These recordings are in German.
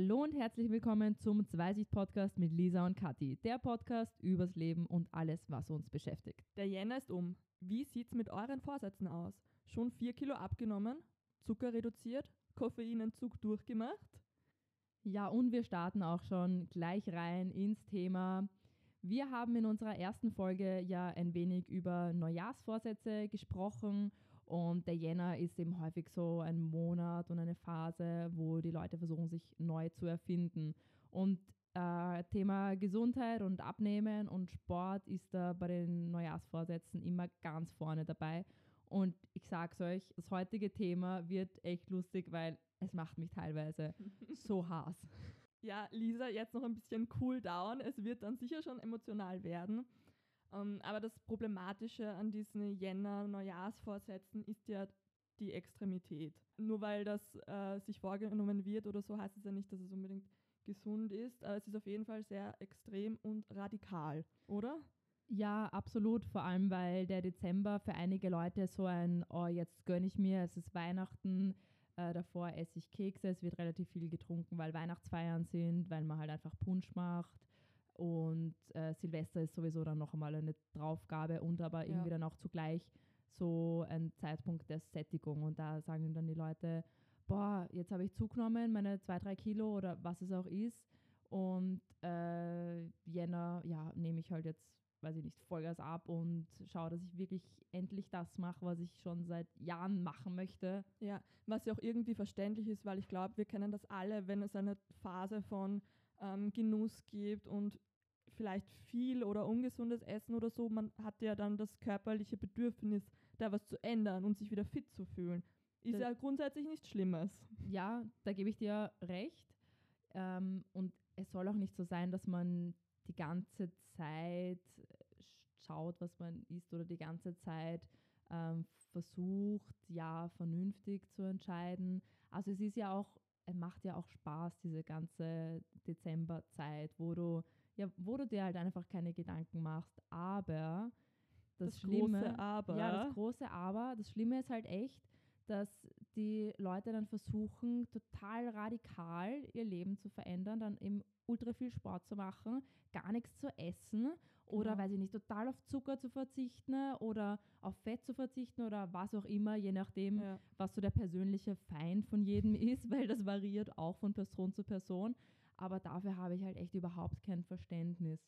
Hallo und herzlich willkommen zum Zweisicht-Podcast mit Lisa und Kathi. Der Podcast übers Leben und alles, was uns beschäftigt. Der Jänner ist um. Wie sieht's mit euren Vorsätzen aus? Schon vier Kilo abgenommen? Zucker reduziert? Koffeinentzug durchgemacht? Ja, und wir starten auch schon gleich rein ins Thema. Wir haben in unserer ersten Folge ja ein wenig über Neujahrsvorsätze gesprochen und der Jänner ist eben häufig so ein Monat und eine Phase, wo die Leute versuchen, sich neu zu erfinden. Und äh, Thema Gesundheit und Abnehmen und Sport ist da bei den Neujahrsvorsätzen immer ganz vorne dabei. Und ich sag's euch, das heutige Thema wird echt lustig, weil es macht mich teilweise so Hass. Ja, Lisa, jetzt noch ein bisschen cool down. Es wird dann sicher schon emotional werden. Ähm, aber das Problematische an diesen Jänner-Neujahrsvorsätzen ist ja die Extremität. Nur weil das äh, sich vorgenommen wird oder so, heißt es ja nicht, dass es unbedingt gesund ist. Aber es ist auf jeden Fall sehr extrem und radikal, oder? Ja, absolut. Vor allem, weil der Dezember für einige Leute so ein, oh, jetzt gönne ich mir, es ist Weihnachten, äh, davor esse ich Kekse, es wird relativ viel getrunken, weil Weihnachtsfeiern sind, weil man halt einfach Punsch macht. Und äh, Silvester ist sowieso dann noch einmal eine Draufgabe und aber ja. irgendwie dann auch zugleich so ein Zeitpunkt der Sättigung. Und da sagen dann die Leute, boah, jetzt habe ich zugenommen, meine zwei, drei Kilo oder was es auch ist. Und äh, Jänner, ja, nehme ich halt jetzt, weiß ich nicht, Vollgas ab und schaue, dass ich wirklich endlich das mache, was ich schon seit Jahren machen möchte. Ja, was ja auch irgendwie verständlich ist, weil ich glaube, wir kennen das alle, wenn es eine Phase von ähm, Genuss gibt und vielleicht viel oder ungesundes Essen oder so, man hat ja dann das körperliche Bedürfnis, da was zu ändern und sich wieder fit zu fühlen. Ist das ja grundsätzlich nichts Schlimmes. Ja, da gebe ich dir recht. Ähm, und es soll auch nicht so sein, dass man die ganze Zeit schaut, was man isst oder die ganze Zeit ähm, versucht, ja, vernünftig zu entscheiden. Also es ist ja auch, es macht ja auch Spaß, diese ganze Dezemberzeit, wo du ja, wo du dir halt einfach keine Gedanken machst. Aber das, das Schlimme, große Aber. Ja, das große Aber. Das Schlimme ist halt echt, dass die Leute dann versuchen, total radikal ihr Leben zu verändern, dann eben ultra viel Sport zu machen, gar nichts zu essen oder, genau. weiß ich nicht, total auf Zucker zu verzichten oder auf Fett zu verzichten oder was auch immer, je nachdem, ja. was so der persönliche Feind von jedem ist, weil das variiert auch von Person zu Person. Aber dafür habe ich halt echt überhaupt kein Verständnis.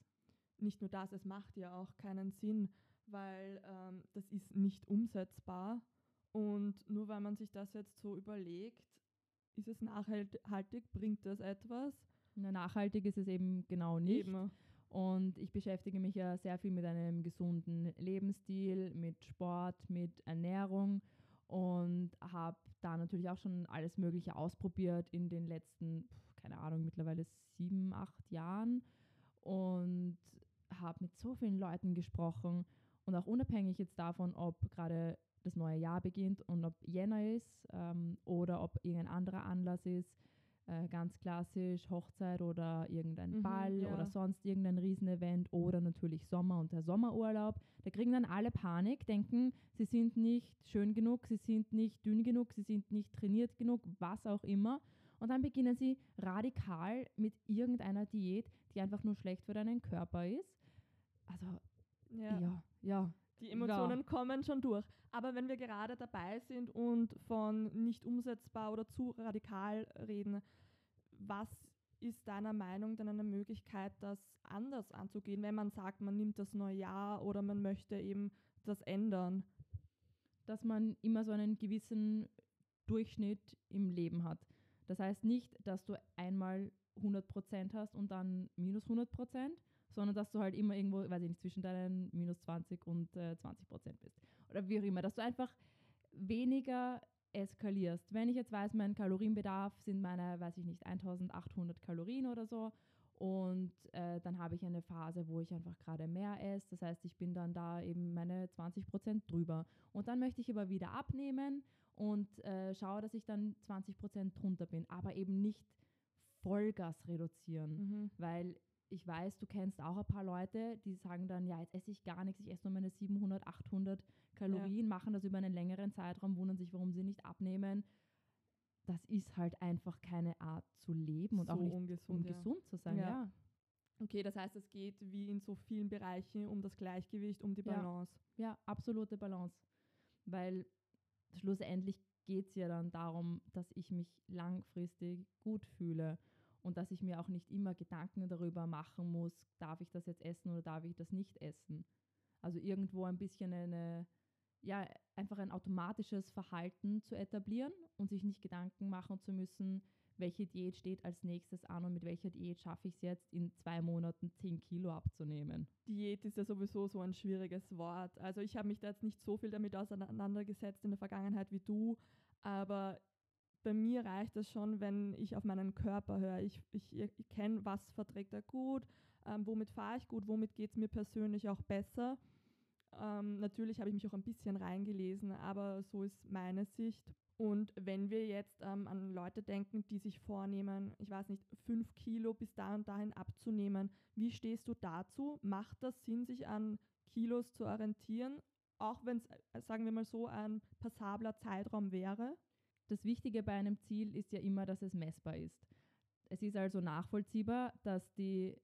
Nicht nur das, es macht ja auch keinen Sinn, weil ähm, das ist nicht umsetzbar. Und nur weil man sich das jetzt so überlegt, ist es nachhaltig, bringt das etwas? Na, nachhaltig ist es eben genau nicht. Eben. Und ich beschäftige mich ja sehr viel mit einem gesunden Lebensstil, mit Sport, mit Ernährung und habe da natürlich auch schon alles Mögliche ausprobiert in den letzten keine Ahnung, mittlerweile sieben, acht Jahren und habe mit so vielen Leuten gesprochen und auch unabhängig jetzt davon, ob gerade das neue Jahr beginnt und ob Jänner ist ähm, oder ob irgendein anderer Anlass ist, äh, ganz klassisch Hochzeit oder irgendein mhm, Ball ja. oder sonst irgendein Riesenevent oder natürlich Sommer und der Sommerurlaub. Da kriegen dann alle Panik, denken, sie sind nicht schön genug, sie sind nicht dünn genug, sie sind nicht trainiert genug, was auch immer. Und dann beginnen sie radikal mit irgendeiner Diät, die einfach nur schlecht für deinen Körper ist. Also, ja, ja. ja. Die Emotionen ja. kommen schon durch. Aber wenn wir gerade dabei sind und von nicht umsetzbar oder zu radikal reden, was ist deiner Meinung denn eine Möglichkeit, das anders anzugehen, wenn man sagt, man nimmt das neue Jahr oder man möchte eben das ändern? Dass man immer so einen gewissen Durchschnitt im Leben hat. Das heißt nicht, dass du einmal 100% hast und dann minus 100%, sondern dass du halt immer irgendwo, weiß ich nicht, zwischen deinen minus 20 und äh, 20% bist. Oder wie auch immer, dass du einfach weniger eskalierst. Wenn ich jetzt weiß, mein Kalorienbedarf sind meine, weiß ich nicht, 1800 Kalorien oder so und äh, dann habe ich eine Phase, wo ich einfach gerade mehr esse. Das heißt, ich bin dann da eben meine 20% drüber. Und dann möchte ich aber wieder abnehmen und äh, schaue, dass ich dann 20 Prozent drunter bin, aber eben nicht Vollgas reduzieren, mhm. weil ich weiß, du kennst auch ein paar Leute, die sagen dann, ja, jetzt esse ich gar nichts, ich esse nur meine 700, 800 Kalorien, ja. machen das über einen längeren Zeitraum, wundern sich, warum sie nicht abnehmen. das ist halt einfach keine Art zu leben und So auch nicht ungesund, um ja. gesund zu sein. Ja. Ja. Okay, das heißt, es geht wie in so vielen Bereichen um das Gleichgewicht, um die. Balance. Ja, absolute Balance. Weil schlussendlich geht es ja dann darum, dass ich mich langfristig gut fühle und dass ich mir auch nicht immer Gedanken darüber machen muss, darf ich das jetzt essen oder darf ich das nicht essen. Also irgendwo ein bisschen eine, ja, einfach ein automatisches Verhalten zu etablieren und sich nicht Gedanken machen zu müssen, welche Diät steht als nächstes an und mit welcher Diät schaffe ich es jetzt in zwei Monaten 10 Kilo abzunehmen. Diät ist ja sowieso so ein schwieriges Wort. Also ich habe mich da jetzt nicht so viel damit auseinandergesetzt in der Vergangenheit wie du, aber bei mir reicht es schon, wenn ich auf meinen Körper höre. Ich, ich, ich kenne, was verträgt er gut, ähm, womit fahre ich gut, womit geht es mir persönlich auch besser. Ähm, natürlich habe ich mich auch ein bisschen reingelesen, aber so ist meine Sicht. Und wenn wir jetzt ähm, an Leute denken, die sich vornehmen, ich weiß nicht, fünf Kilo bis da und dahin abzunehmen, wie stehst du dazu? Macht das Sinn, sich an Kilos zu orientieren, auch wenn es, sagen wir mal so, ein passabler Zeitraum wäre? Das Wichtige bei einem Ziel ist ja immer, dass es messbar ist. Es ist also nachvollziehbar, dass die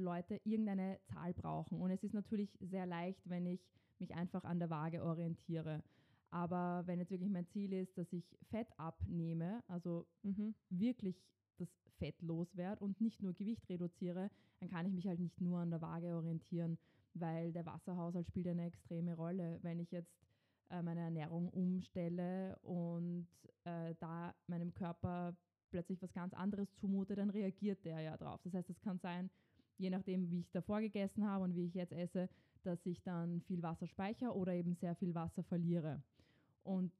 Leute irgendeine Zahl brauchen. Und es ist natürlich sehr leicht, wenn ich mich einfach an der Waage orientiere. Aber wenn jetzt wirklich mein Ziel ist, dass ich Fett abnehme, also Mhm. wirklich das Fett loswerde und nicht nur Gewicht reduziere, dann kann ich mich halt nicht nur an der Waage orientieren, weil der Wasserhaushalt spielt eine extreme Rolle. Wenn ich jetzt äh, meine Ernährung umstelle und äh, da meinem Körper plötzlich was ganz anderes zumute, dann reagiert der ja drauf. Das heißt, es kann sein, je nachdem, wie ich davor gegessen habe und wie ich jetzt esse, dass ich dann viel Wasser speichere oder eben sehr viel Wasser verliere. Und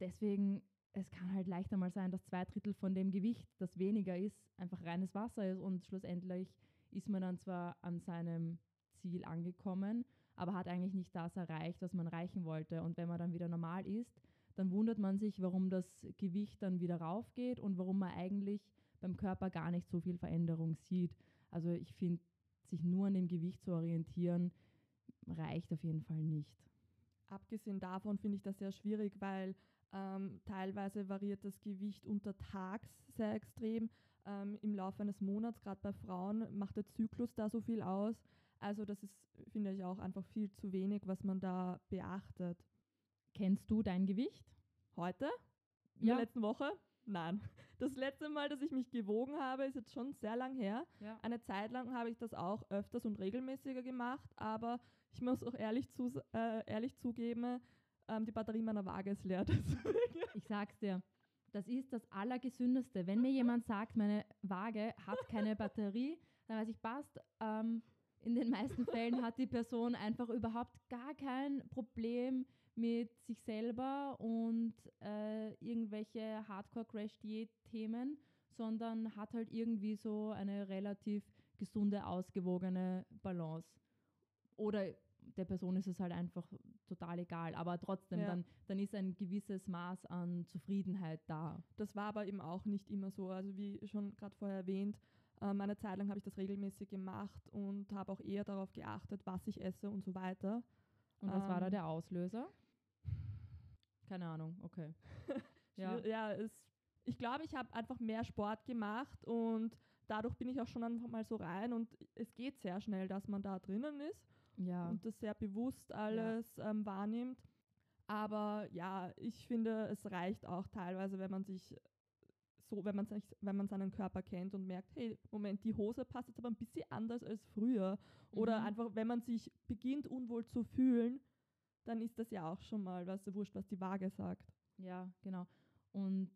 deswegen, es kann halt leichter mal sein, dass zwei Drittel von dem Gewicht, das weniger ist, einfach reines Wasser ist und schlussendlich ist man dann zwar an seinem Ziel angekommen, aber hat eigentlich nicht das erreicht, was man erreichen wollte. Und wenn man dann wieder normal ist, dann wundert man sich, warum das Gewicht dann wieder raufgeht und warum man eigentlich beim Körper gar nicht so viel Veränderung sieht. Also ich finde, sich nur an dem Gewicht zu orientieren, reicht auf jeden Fall nicht. Abgesehen davon finde ich das sehr schwierig, weil ähm, teilweise variiert das Gewicht untertags sehr extrem. Ähm, Im Laufe eines Monats, gerade bei Frauen, macht der Zyklus da so viel aus. Also das ist, finde ich, auch einfach viel zu wenig, was man da beachtet. Kennst du dein Gewicht? Heute? In Ja. der letzten Woche? Nein. Das letzte Mal, dass ich mich gewogen habe, ist jetzt schon sehr lang her. Ja. Eine Zeit lang habe ich das auch öfters und regelmäßiger gemacht, aber ich muss auch ehrlich, zu, äh, ehrlich zugeben, ähm, die Batterie meiner Waage ist leer. Deswegen. Ich sag's dir, das ist das Allergesündeste. Wenn mir jemand sagt, meine Waage hat keine Batterie, dann weiß ich, passt. Ähm, in den meisten Fällen hat die Person einfach überhaupt gar kein Problem mit sich selber und äh, irgendwelche Hardcore-Crash-Diät-Themen, sondern hat halt irgendwie so eine relativ gesunde, ausgewogene Balance. Oder der Person ist es halt einfach total egal, aber trotzdem, Ja. dann, dann ist ein gewisses Maß an Zufriedenheit da. Das war aber eben auch nicht immer so. Also wie schon gerade vorher erwähnt, ähm, eine Zeit lang habe ich das regelmäßig gemacht und habe auch eher darauf geachtet, was ich esse und so weiter. Und was war da Ähm. der Auslöser? Keine Ahnung, okay. ja. Ja es, ich glaube, ich habe einfach mehr Sport gemacht und dadurch bin ich auch schon einfach mal so rein und es geht sehr schnell, dass man da drinnen ist. ja. und das sehr bewusst alles ähm, wahrnimmt. Aber ja, ich finde, es reicht auch teilweise, wenn man sich so, wenn man wenn man seinen Körper kennt und merkt, hey, Moment, die Hose passt jetzt aber ein bisschen anders als früher. Oder Mhm. einfach, wenn man sich beginnt unwohl zu fühlen, dann ist das ja auch schon mal, was wurscht, was die Waage sagt. Ja, genau. Und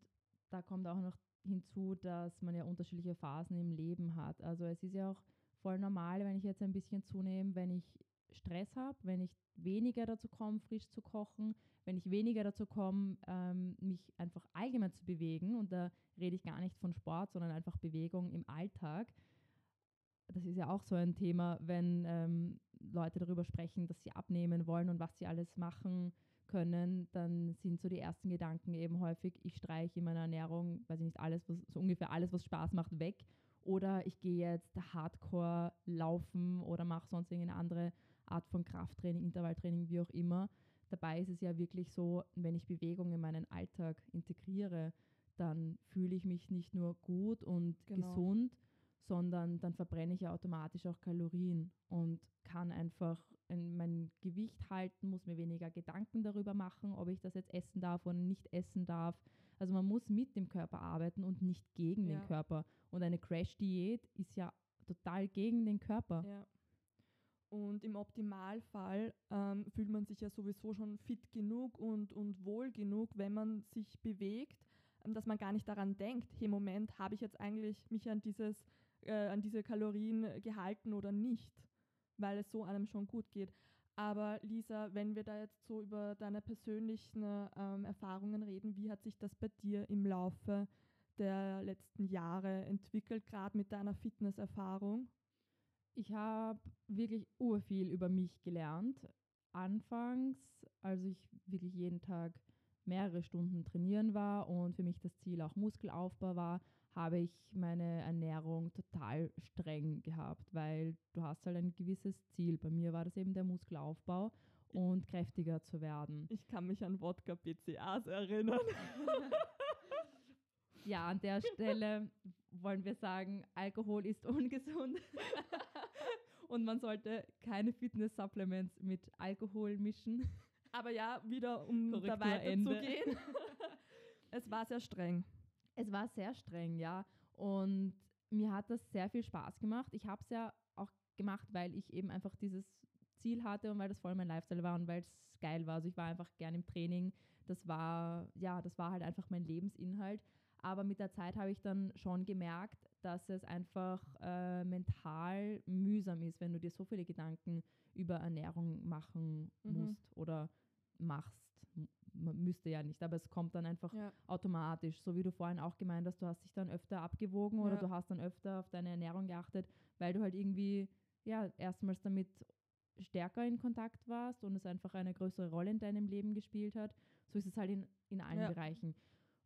da kommt auch noch hinzu, dass man ja unterschiedliche Phasen im Leben hat. Also es ist ja auch voll normal, wenn ich jetzt ein bisschen zunehme, wenn ich Stress habe, wenn ich weniger dazu komme, frisch zu kochen, wenn ich weniger dazu komme, ähm, mich einfach allgemein zu bewegen. Und da rede ich gar nicht von Sport, sondern einfach Bewegung im Alltag. Das ist ja auch so ein Thema, wenn ähm, Leute darüber sprechen, dass sie abnehmen wollen und was sie alles machen können, dann sind so die ersten Gedanken eben häufig, ich streiche in meiner Ernährung, weiß ich nicht, alles, was, so ungefähr alles, was Spaß macht, weg. Oder ich gehe jetzt hardcore laufen oder mache sonst irgendeine andere Art von Krafttraining, Intervalltraining, wie auch immer. Dabei ist es ja wirklich so, wenn ich Bewegung in meinen Alltag integriere, dann fühle ich mich nicht nur gut und genau. gesund, sondern dann verbrenne ich ja automatisch auch Kalorien und kann einfach mein Gewicht halten, muss mir weniger Gedanken darüber machen, ob ich das jetzt essen darf oder nicht essen darf. Also man muss mit dem Körper arbeiten und nicht gegen ja. den Körper. Und eine Crash-Diät ist ja total gegen den Körper. Ja. Und im Optimalfall ähm, fühlt man sich ja sowieso schon fit genug und, und wohl genug, wenn man sich bewegt, ähm, dass man gar nicht daran denkt, hey Moment, habe ich jetzt eigentlich mich an, dieses, äh, an diese Kalorien gehalten oder nicht, weil es so einem schon gut geht. Aber Lisa, wenn wir da jetzt so über deine persönlichen ähm, Erfahrungen reden, wie hat sich das bei dir im Laufe der letzten Jahre entwickelt, gerade mit deiner Fitnesserfahrung? Ich habe wirklich urviel über mich gelernt. Anfangs, als ich wirklich jeden Tag mehrere Stunden trainieren war und für mich das Ziel auch Muskelaufbau war, habe ich meine Ernährung total streng gehabt, weil du hast halt ein gewisses Ziel. Bei mir war das eben der Muskelaufbau und kräftiger zu werden. Ich kann mich an Wodka BCAs erinnern. ja, an der Stelle wollen wir sagen, Alkohol ist ungesund. und man sollte keine Fitness-Supplements mit Alkohol mischen. Aber ja, wieder um Korrektur da weiterzugehen. es war sehr streng. Es war sehr streng, ja. Und mir hat das sehr viel Spaß gemacht. Ich habe es ja auch gemacht, weil ich eben einfach dieses Ziel hatte und weil das voll mein Lifestyle war und weil es geil war. Also ich war einfach gern im Training. Das war, ja, das war halt einfach mein Lebensinhalt. Aber mit der Zeit habe ich dann schon gemerkt, dass es einfach äh, mental mühsam ist, wenn du dir so viele Gedanken über Ernährung machen mhm. musst oder machst. Man müsste ja nicht, aber es kommt dann einfach ja. automatisch. So wie du vorhin auch gemeint hast, du hast dich dann öfter abgewogen ja. oder du hast dann öfter auf deine Ernährung geachtet, weil du halt irgendwie ja erstmals damit stärker in Kontakt warst und es einfach eine größere Rolle in deinem Leben gespielt hat. So ist es halt in, in allen ja. Bereichen.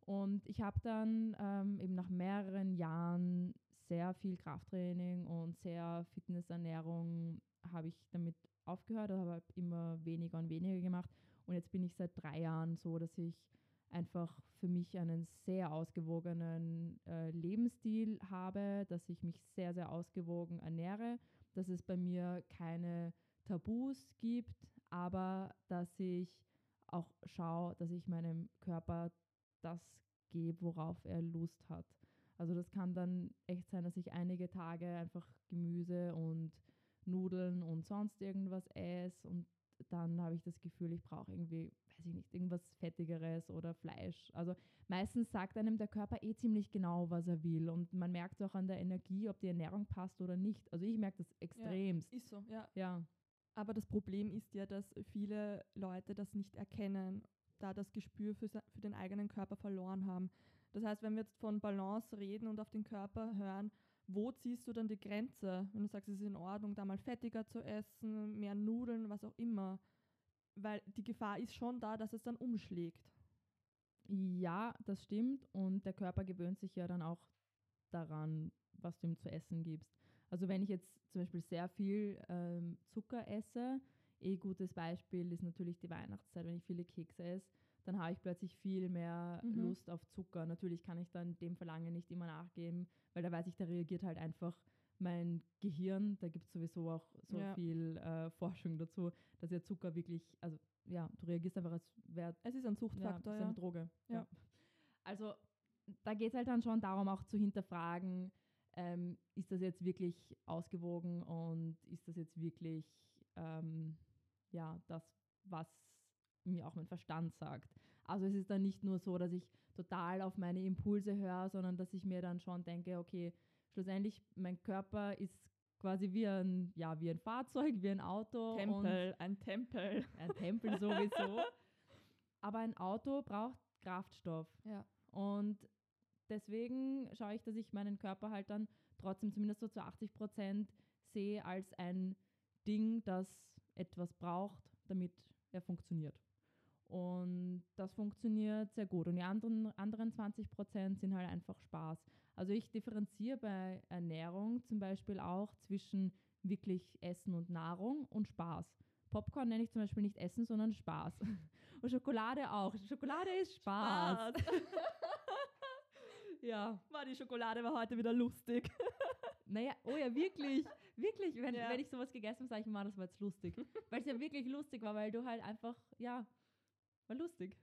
Und ich habe dann ähm, eben nach mehreren Jahren sehr viel Krafttraining und sehr Fitnessernährung habe ich damit aufgehört, habe immer weniger und weniger gemacht. Und jetzt bin ich seit drei Jahren so, dass ich einfach für mich einen sehr ausgewogenen äh, Lebensstil habe, dass ich mich sehr, sehr ausgewogen ernähre, dass es bei mir keine Tabus gibt, aber dass ich auch schaue, dass ich meinem Körper das gebe, worauf er Lust hat. Also das kann dann echt sein, dass ich einige Tage einfach Gemüse und Nudeln und sonst irgendwas esse und dann habe ich das Gefühl, ich brauche irgendwie, weiß ich nicht, irgendwas Fettigeres oder Fleisch. Also meistens sagt einem der Körper eh ziemlich genau, was er will und man merkt auch an der Energie, ob die Ernährung passt oder nicht. Also ich merke das extremst. Ja, ist so, ja. ja. Aber das Problem ist ja, dass viele Leute das nicht erkennen da das Gespür für, für den eigenen Körper verloren haben. Das heißt, wenn wir jetzt von Balance reden und auf den Körper hören, wo ziehst du dann die Grenze? Wenn du sagst, es ist in Ordnung, da mal fettiger zu essen, mehr Nudeln, was auch immer. Weil die Gefahr ist schon da, dass es dann umschlägt. Ja, das stimmt. Und der Körper gewöhnt sich ja dann auch daran, was du ihm zu essen gibst. Also wenn ich jetzt zum Beispiel sehr viel ähm, Zucker esse, eh gutes Beispiel ist natürlich die Weihnachtszeit, wenn ich viele Kekse esse, dann habe ich plötzlich viel mehr mhm. Lust auf Zucker. Natürlich kann ich dann dem Verlangen nicht immer nachgeben, weil da weiß ich, da reagiert halt einfach mein Gehirn. Da gibt es sowieso auch so ja. viel äh, Forschung dazu, dass ja Zucker wirklich, also ja, du reagierst einfach als wäre. Es ist ein Suchtfaktor. Ja, es ist eine Droge. Ja. ja. Also da geht es halt dann schon darum, auch zu hinterfragen, ähm, ist das jetzt wirklich ausgewogen und ist das jetzt wirklich ähm, ja, das, was mir auch mein Verstand sagt. Also es ist dann nicht nur so, dass ich total auf meine Impulse höre, sondern dass ich mir dann schon denke, okay, schlussendlich mein Körper ist quasi wie ein, ja, wie ein Fahrzeug, wie ein Auto. Tempel, ein Tempel. Ein Tempel sowieso. Aber ein Auto braucht Kraftstoff. Ja. Und deswegen schaue ich, dass ich meinen Körper halt dann trotzdem zumindest so zu 80 Prozent sehe als ein Ding, das etwas braucht, damit er funktioniert. Und das funktioniert sehr gut. Und die anderen, anderen 20 Prozent sind halt einfach Spaß. Also ich differenziere bei Ernährung zum Beispiel auch zwischen wirklich Essen und Nahrung und Spaß. Popcorn nenne ich zum Beispiel nicht Essen, sondern Spaß. Und Schokolade auch. Schokolade ist Spaß. Spaß. Ja, war die Schokolade war heute wieder lustig. Naja, oh ja, wirklich, wirklich. Wenn, ja. wenn ich sowas gegessen habe, sage ich mal, das war jetzt lustig. weil es ja wirklich lustig war, weil du halt einfach, ja, war lustig.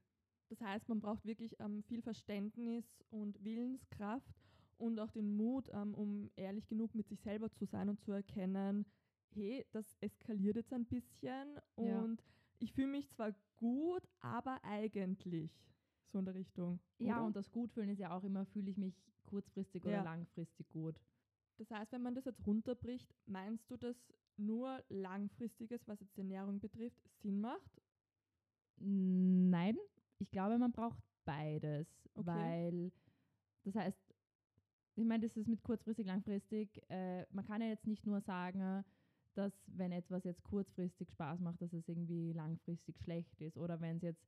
Das heißt, man braucht wirklich ähm, viel Verständnis und Willenskraft und auch den Mut, ähm, um ehrlich genug mit sich selber zu sein und zu erkennen, hey, das eskaliert jetzt ein bisschen und ja. ich fühle mich zwar gut, aber eigentlich so in der Richtung. Ja, oder? und das Gutfühlen ist ja auch immer, fühle ich mich kurzfristig oder ja. langfristig gut. Das heißt, wenn man das jetzt runterbricht, meinst du, dass nur langfristiges, was jetzt die Ernährung betrifft, Sinn macht? Nein, ich glaube, man braucht beides, okay. weil das heißt, ich meine, das ist mit kurzfristig, langfristig. Äh, man kann ja jetzt nicht nur sagen, dass wenn etwas jetzt kurzfristig Spaß macht, dass es irgendwie langfristig schlecht ist oder wenn es jetzt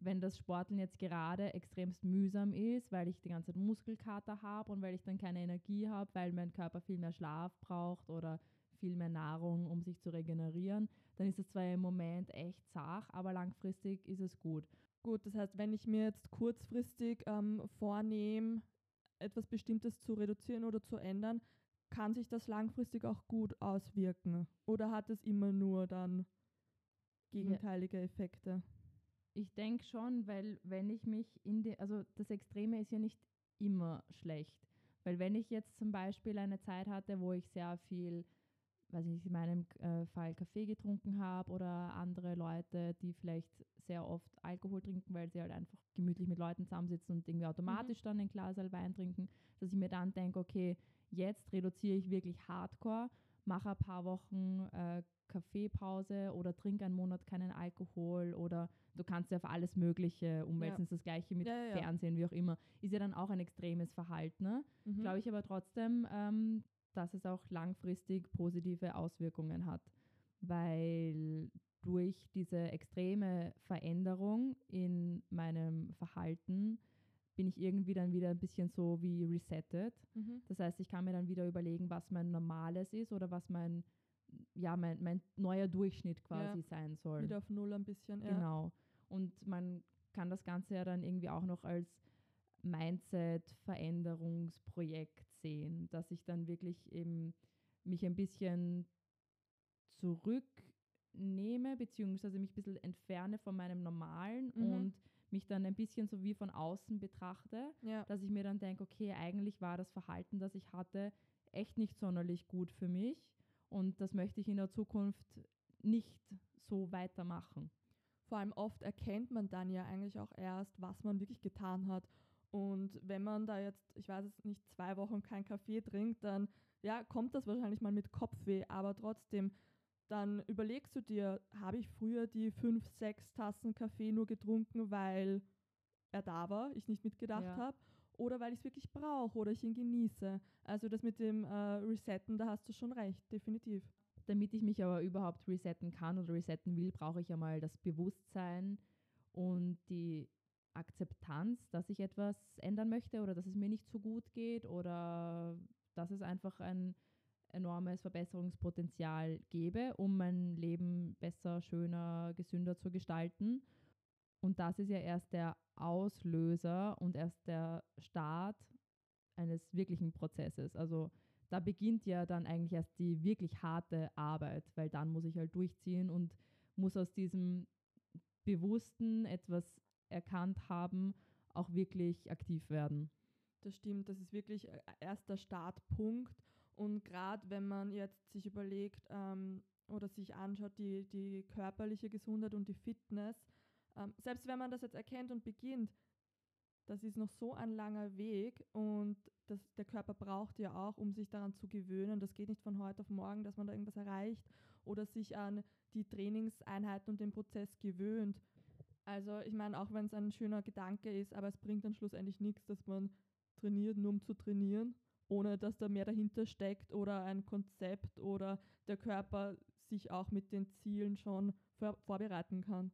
wenn das Sporteln jetzt gerade extremst mühsam ist, weil ich die ganze Zeit Muskelkater habe und weil ich dann keine Energie habe, weil mein Körper viel mehr Schlaf braucht oder viel mehr Nahrung, um sich zu regenerieren, dann ist es zwar im Moment echt zach, aber langfristig ist es gut. Gut, das heißt, wenn ich mir jetzt kurzfristig ähm, vornehme, etwas Bestimmtes zu reduzieren oder zu ändern, kann sich das langfristig auch gut auswirken? Oder hat es immer nur dann gegenteilige. Effekte? Ich denke schon, weil wenn ich mich in die, also das Extreme ist ja nicht immer schlecht. Weil wenn ich jetzt zum Beispiel eine Zeit hatte, wo ich sehr viel, weiß ich nicht, in meinem äh, Fall Kaffee getrunken habe oder andere Leute, die vielleicht sehr oft Alkohol trinken, weil sie halt einfach gemütlich mit Leuten zusammensitzen und irgendwie automatisch mhm. dann ein Glas Wein trinken, dass ich mir dann denke, okay, jetzt reduziere ich wirklich hardcore, mache ein paar Wochen äh, Kaffeepause oder trinke einen Monat keinen Alkohol oder du kannst ja auf alles Mögliche umwälzen. Ja. Das gleiche mit ja, ja, Fernsehen, wie auch immer. Ist ja dann auch ein extremes Verhalten. Ne? Mhm. Glaube ich aber trotzdem, ähm, dass es auch langfristig positive Auswirkungen hat, weil durch diese extreme Veränderung in meinem Verhalten bin ich irgendwie dann wieder ein bisschen so wie resettet. Mhm. Das heißt, ich kann mir dann wieder überlegen, was mein normales ist oder was mein ja, mein, mein neuer Durchschnitt quasi ja. sein soll. Wieder auf Null ein bisschen, ja. Genau. Und man kann das Ganze ja dann irgendwie auch noch als Mindset-Veränderungsprojekt sehen, dass ich dann wirklich eben mich ein bisschen zurücknehme, beziehungsweise mich ein bisschen entferne von meinem Normalen mhm. und mich dann ein bisschen so wie von außen betrachte, ja. dass ich mir dann denke, okay, eigentlich war das Verhalten, das ich hatte, echt nicht sonderlich gut für mich und das möchte ich in der Zukunft nicht so weitermachen. Vor allem oft erkennt man dann ja eigentlich auch erst, was man wirklich getan hat. Und wenn man da jetzt, ich weiß es nicht, zwei Wochen keinen Kaffee trinkt, dann ja, kommt das wahrscheinlich mal mit Kopfweh, aber trotzdem, dann überlegst du dir, habe ich früher die fünf, sechs Tassen Kaffee nur getrunken, weil er da war, ich nicht mitgedacht ja. habe, oder weil ich es wirklich brauche oder ich ihn genieße. Also das mit dem äh, Resetten, da hast du schon recht, definitiv. Damit ich mich aber überhaupt resetten kann oder resetten will, brauche ich ja mal das Bewusstsein und die Akzeptanz, dass ich etwas ändern möchte oder dass es mir nicht so gut geht oder dass es einfach ein enormes Verbesserungspotenzial gäbe, um mein Leben besser, schöner, gesünder zu gestalten. Und das ist ja erst der Auslöser und erst der Start eines wirklichen Prozesses. Also da beginnt ja dann eigentlich erst die wirklich harte Arbeit, weil dann muss ich halt durchziehen und muss aus diesem Bewussten etwas erkannt haben, auch wirklich aktiv werden. Das stimmt, das ist wirklich äh, erst der Startpunkt. Und gerade wenn man jetzt sich überlegt ähm, oder sich anschaut, die, die körperliche Gesundheit und die Fitness, ähm, selbst wenn man das jetzt erkennt und beginnt, das ist noch so ein langer Weg und das, der Körper braucht ja auch, um sich daran zu gewöhnen. Das geht nicht von heute auf morgen, dass man da irgendwas erreicht oder sich an die Trainingseinheiten und den Prozess gewöhnt. Also ich meine, auch wenn es ein schöner Gedanke ist, aber es bringt dann schlussendlich nichts, dass man trainiert, nur um zu trainieren, ohne dass da mehr dahinter steckt oder ein Konzept oder der Körper sich auch mit den Zielen schon vor vorbereiten kann.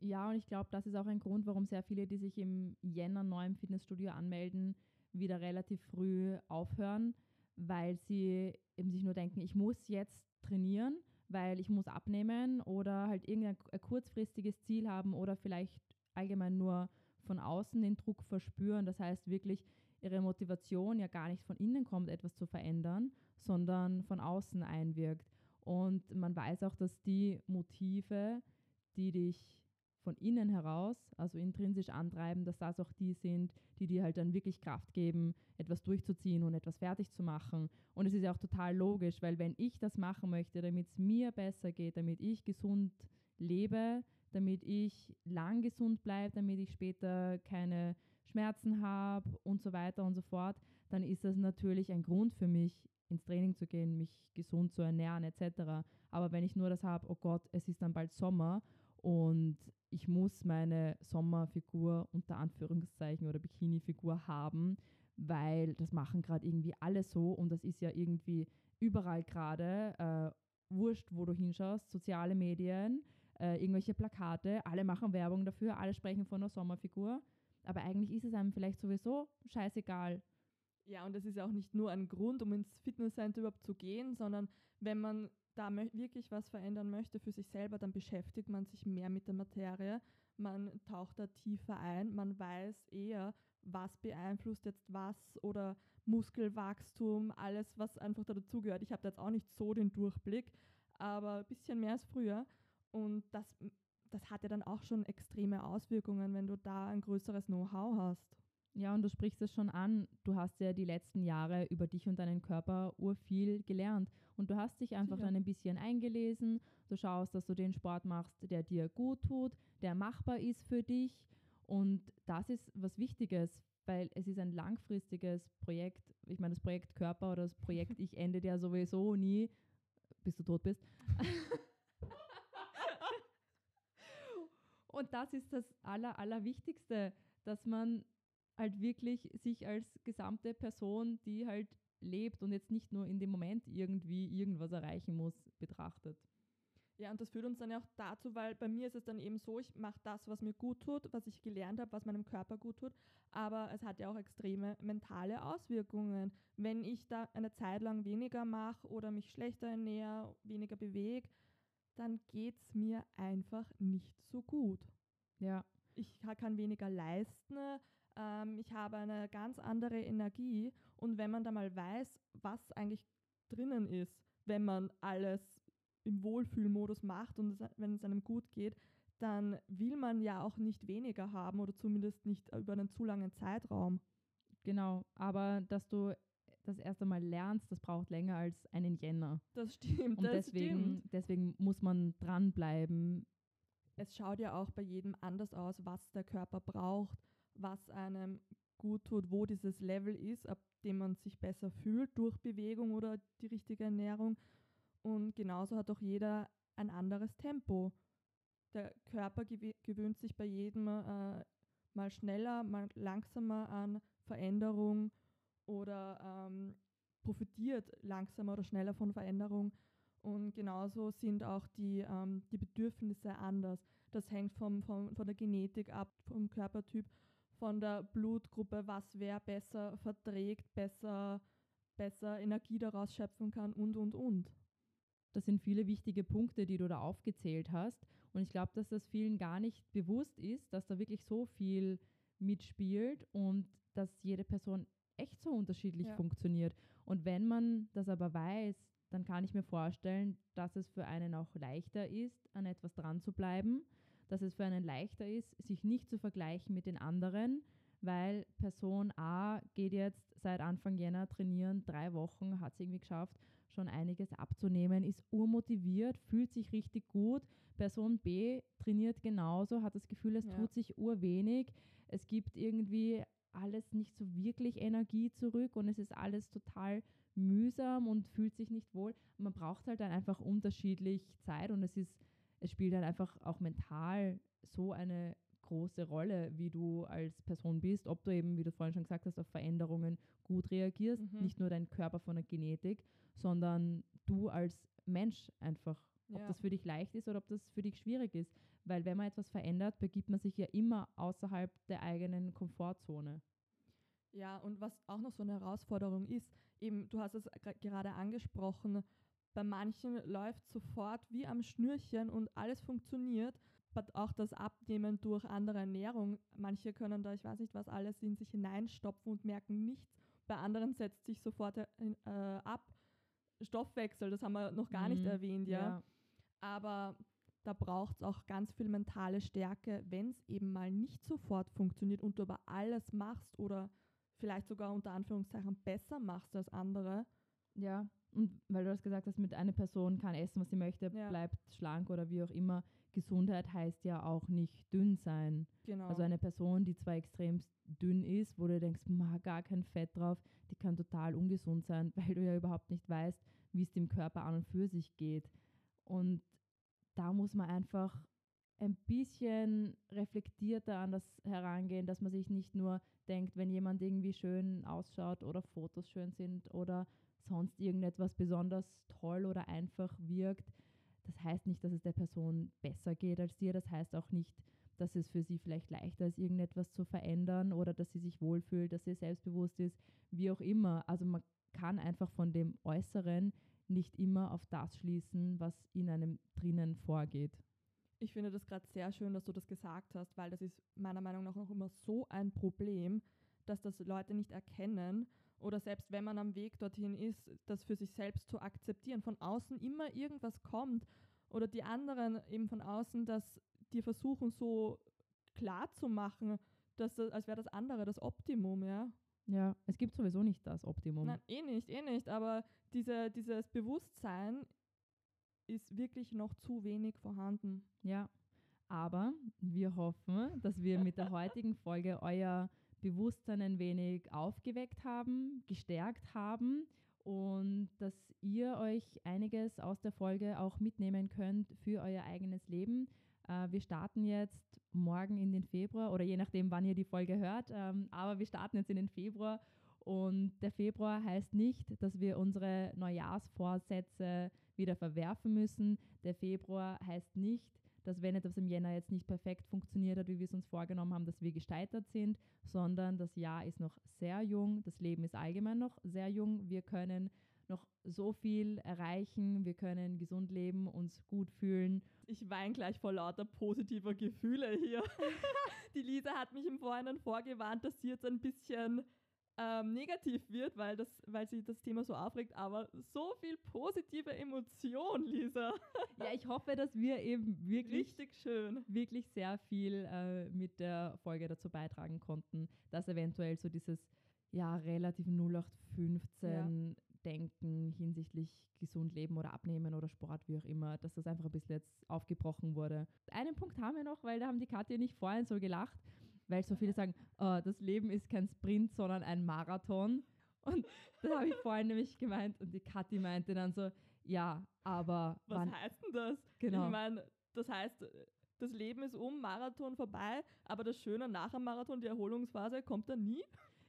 Ja, und ich glaube, das ist auch ein Grund, warum sehr viele, die sich im Jänner neu im Fitnessstudio anmelden, wieder relativ früh aufhören, weil sie eben sich nur denken, ich muss jetzt trainieren, weil ich muss abnehmen oder halt irgendein kurzfristiges Ziel haben oder vielleicht allgemein nur von außen den Druck verspüren. Das heißt wirklich, ihre Motivation ja gar nicht von innen kommt, etwas zu verändern, sondern von außen einwirkt. Und man weiß auch, dass die Motive, die dich von innen heraus, also intrinsisch antreiben, dass das auch die sind, die dir halt dann wirklich Kraft geben, etwas durchzuziehen und etwas fertig zu machen. Und es ist ja auch total logisch, weil wenn ich das machen möchte, damit es mir besser geht, damit ich gesund lebe, damit ich lang gesund bleibe, damit ich später keine Schmerzen habe und so weiter und so fort, dann ist das natürlich ein Grund für mich, ins Training zu gehen, mich gesund zu ernähren etc. Aber wenn ich nur das habe, oh Gott, es ist dann bald Sommer und ich muss meine Sommerfigur unter Anführungszeichen oder Bikini-Figur haben, weil das machen gerade irgendwie alle so und das ist ja irgendwie überall gerade, äh, wurscht, wo du hinschaust, soziale Medien, äh, irgendwelche Plakate, alle machen Werbung dafür, alle sprechen von einer Sommerfigur, aber eigentlich ist es einem vielleicht sowieso scheißegal. Ja, und das ist ja auch nicht nur ein Grund, um ins Fitnesscenter überhaupt zu gehen, sondern wenn man da wirklich was verändern möchte für sich selber, dann beschäftigt man sich mehr mit der Materie, man taucht da tiefer ein, man weiß eher, was beeinflusst jetzt was oder Muskelwachstum, alles, was einfach da dazugehört. Ich habe da jetzt auch nicht so den Durchblick, aber ein bisschen mehr als früher. Und das, das hat ja dann auch schon extreme Auswirkungen, wenn du da ein größeres Know-how hast. Ja, und du sprichst es schon an. Du hast ja die letzten Jahre über dich und deinen Körper urviel gelernt. Und du hast dich einfach Sicher. dann ein bisschen eingelesen. Du schaust, dass du den Sport machst, der dir gut tut, der machbar ist für dich. Und das ist was Wichtiges, weil es ist ein langfristiges Projekt. Ich meine, das Projekt Körper oder das Projekt Ich endet ja sowieso nie, bis du tot bist. und das ist das Aller, Allerwichtigste, dass man halt wirklich sich als gesamte Person, die halt lebt und jetzt nicht nur in dem Moment irgendwie irgendwas erreichen muss, betrachtet. Ja, und das führt uns dann ja auch dazu, weil bei mir ist es dann eben so, ich mache das, was mir gut tut, was ich gelernt habe, was meinem Körper gut tut, aber es hat ja auch extreme mentale Auswirkungen. Wenn ich da eine Zeit lang weniger mache oder mich schlechter ernähre, weniger bewege, dann geht es mir einfach nicht so gut. Ja. Ich kann weniger leisten, ähm, ich habe eine ganz andere Energie und wenn man da mal weiß, was eigentlich drinnen ist, wenn man alles im Wohlfühlmodus macht und es, wenn es einem gut geht, dann will man ja auch nicht weniger haben oder zumindest nicht über einen zu langen Zeitraum. Genau, aber dass du das erste Mal lernst, das braucht länger als einen Jänner. Das stimmt. Und das deswegen, stimmt. deswegen muss man dranbleiben. Es schaut ja auch bei jedem anders aus, was der Körper braucht was einem gut tut, wo dieses Level ist, ab dem man sich besser fühlt durch Bewegung oder die richtige Ernährung. Und genauso hat auch jeder ein anderes Tempo. Der Körper gewöhnt sich bei jedem äh, mal schneller, mal langsamer an Veränderung oder ähm, profitiert langsamer oder schneller von Veränderung. Und genauso sind auch die, ähm, die Bedürfnisse anders. Das hängt vom, vom, von der Genetik ab, vom Körpertyp von der Blutgruppe, was wer besser verträgt, besser, besser Energie daraus schöpfen kann und, und, und. Das sind viele wichtige Punkte, die du da aufgezählt hast. Und ich glaube, dass das vielen gar nicht bewusst ist, dass da wirklich so viel mitspielt und dass jede Person echt so unterschiedlich ja. funktioniert. Und wenn man das aber weiß, dann kann ich mir vorstellen, dass es für einen auch leichter ist, an etwas dran zu bleiben dass es für einen leichter ist, sich nicht zu vergleichen mit den anderen, weil Person A geht jetzt seit Anfang Jänner trainieren, drei Wochen, hat es irgendwie geschafft, schon einiges abzunehmen, ist urmotiviert, fühlt sich richtig gut. Person B trainiert genauso, hat das Gefühl, es ja. tut sich urwenig. Es gibt irgendwie alles nicht so wirklich Energie zurück und es ist alles total mühsam und fühlt sich nicht wohl. Man braucht halt dann einfach unterschiedlich Zeit und es ist es spielt halt einfach auch mental so eine große Rolle, wie du als Person bist, ob du eben, wie du vorhin schon gesagt hast, auf Veränderungen gut reagierst, mhm. nicht nur dein Körper von der Genetik, sondern du als Mensch einfach, ob ja. das für dich leicht ist oder ob das für dich schwierig ist. Weil wenn man etwas verändert, begibt man sich ja immer außerhalb der eigenen Komfortzone. Ja, und was auch noch so eine Herausforderung ist, eben, du hast es gerade angesprochen, bei manchen läuft sofort wie am Schnürchen und alles funktioniert. auch das Abnehmen durch andere Ernährung. Manche können da, ich weiß nicht was alles, in sich hineinstopfen und merken nichts. Bei anderen setzt sich sofort äh, ab. Stoffwechsel, das haben wir noch gar mhm. nicht erwähnt, ja. ja. Aber da braucht es auch ganz viel mentale Stärke, wenn es eben mal nicht sofort funktioniert und du aber alles machst oder vielleicht sogar unter Anführungszeichen besser machst als andere. Ja, und weil du das gesagt hast, mit einer Person kann essen, was sie möchte, ja. bleibt schlank oder wie auch immer. Gesundheit heißt ja auch nicht dünn sein. Genau. Also eine Person, die zwar extrem dünn ist, wo du denkst, ma, gar kein Fett drauf, die kann total ungesund sein, weil du ja überhaupt nicht weißt, wie es dem Körper an und für sich geht. Und da muss man einfach ein bisschen reflektierter an das herangehen, dass man sich nicht nur denkt, wenn jemand irgendwie schön ausschaut oder Fotos schön sind oder sonst irgendetwas besonders toll oder einfach wirkt. Das heißt nicht, dass es der Person besser geht als dir. Das heißt auch nicht, dass es für sie vielleicht leichter ist, irgendetwas zu verändern oder dass sie sich wohlfühlt, dass sie selbstbewusst ist, wie auch immer. Also man kann einfach von dem Äußeren nicht immer auf das schließen, was in einem drinnen vorgeht. Ich finde das gerade sehr schön, dass du das gesagt hast, weil das ist meiner Meinung nach noch immer so ein Problem, dass das Leute nicht erkennen oder selbst wenn man am Weg dorthin ist, das für sich selbst zu akzeptieren. Von außen immer irgendwas kommt oder die anderen eben von außen, dass die versuchen so klar zu machen, dass das, als wäre das andere das Optimum, ja. Ja, es gibt sowieso nicht das Optimum. Nein, eh nicht, eh nicht. Aber diese, dieses Bewusstsein ist wirklich noch zu wenig vorhanden. Ja, aber wir hoffen, dass wir mit der heutigen Folge euer Bewusstsein ein wenig aufgeweckt haben, gestärkt haben und dass ihr euch einiges aus der Folge auch mitnehmen könnt für euer eigenes Leben. Äh, wir starten jetzt morgen in den Februar oder je nachdem, wann ihr die Folge hört, ähm, aber wir starten jetzt in den Februar und der Februar heißt nicht, dass wir unsere Neujahrsvorsätze wieder verwerfen müssen. Der Februar heißt nicht, dass wenn etwas im Jänner jetzt nicht perfekt funktioniert hat, wie wir es uns vorgenommen haben, dass wir gescheitert sind, sondern das Jahr ist noch sehr jung, das Leben ist allgemein noch sehr jung. Wir können noch so viel erreichen, wir können gesund leben, uns gut fühlen. Ich weine gleich vor lauter positiver Gefühle hier. Die Lisa hat mich im Vorhinein vorgewarnt, dass sie jetzt ein bisschen ähm, negativ wird, weil, das, weil sie das Thema so aufregt, aber so viel positive Emotion, Lisa. ja, ich hoffe, dass wir eben wirklich, Richtig schön. wirklich sehr viel äh, mit der Folge dazu beitragen konnten, dass eventuell so dieses ja, relativ 0815 ja. Denken hinsichtlich gesund leben oder abnehmen oder Sport, wie auch immer, dass das einfach ein bisschen jetzt aufgebrochen wurde. Einen Punkt haben wir noch, weil da haben die Katja nicht vorhin so gelacht weil so viele sagen, oh, das Leben ist kein Sprint, sondern ein Marathon. Und das habe ich vorhin nämlich gemeint und die Kathi meinte dann so, ja, aber. Was wann? heißt denn das? Genau. Ich meine, das heißt, das Leben ist um, Marathon vorbei, aber das Schöne nach dem Marathon, die Erholungsphase, kommt dann nie.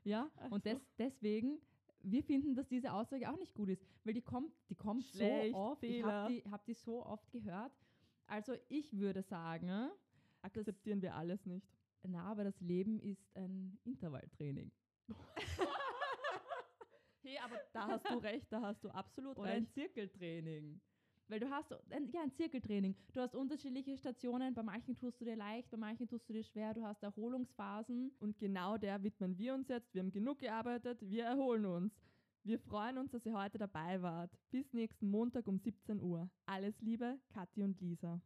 Ja, also. und des, deswegen, wir finden, dass diese Aussage auch nicht gut ist, weil die kommt, die kommt Schlecht, so oft. Fehler. Ich habe die, hab die so oft gehört. Also ich würde sagen, akzeptieren wir alles nicht. Na, aber das Leben ist ein Intervalltraining. hey, aber da hast du recht, da hast du absolut Oder recht. ein Zirkeltraining. Weil du hast, ja, ein Zirkeltraining. Du hast unterschiedliche Stationen. Bei manchen tust du dir leicht, bei manchen tust du dir schwer. Du hast Erholungsphasen. Und genau der widmen wir uns jetzt. Wir haben genug gearbeitet, wir erholen uns. Wir freuen uns, dass ihr heute dabei wart. Bis nächsten Montag um 17 Uhr. Alles Liebe, Kathi und Lisa.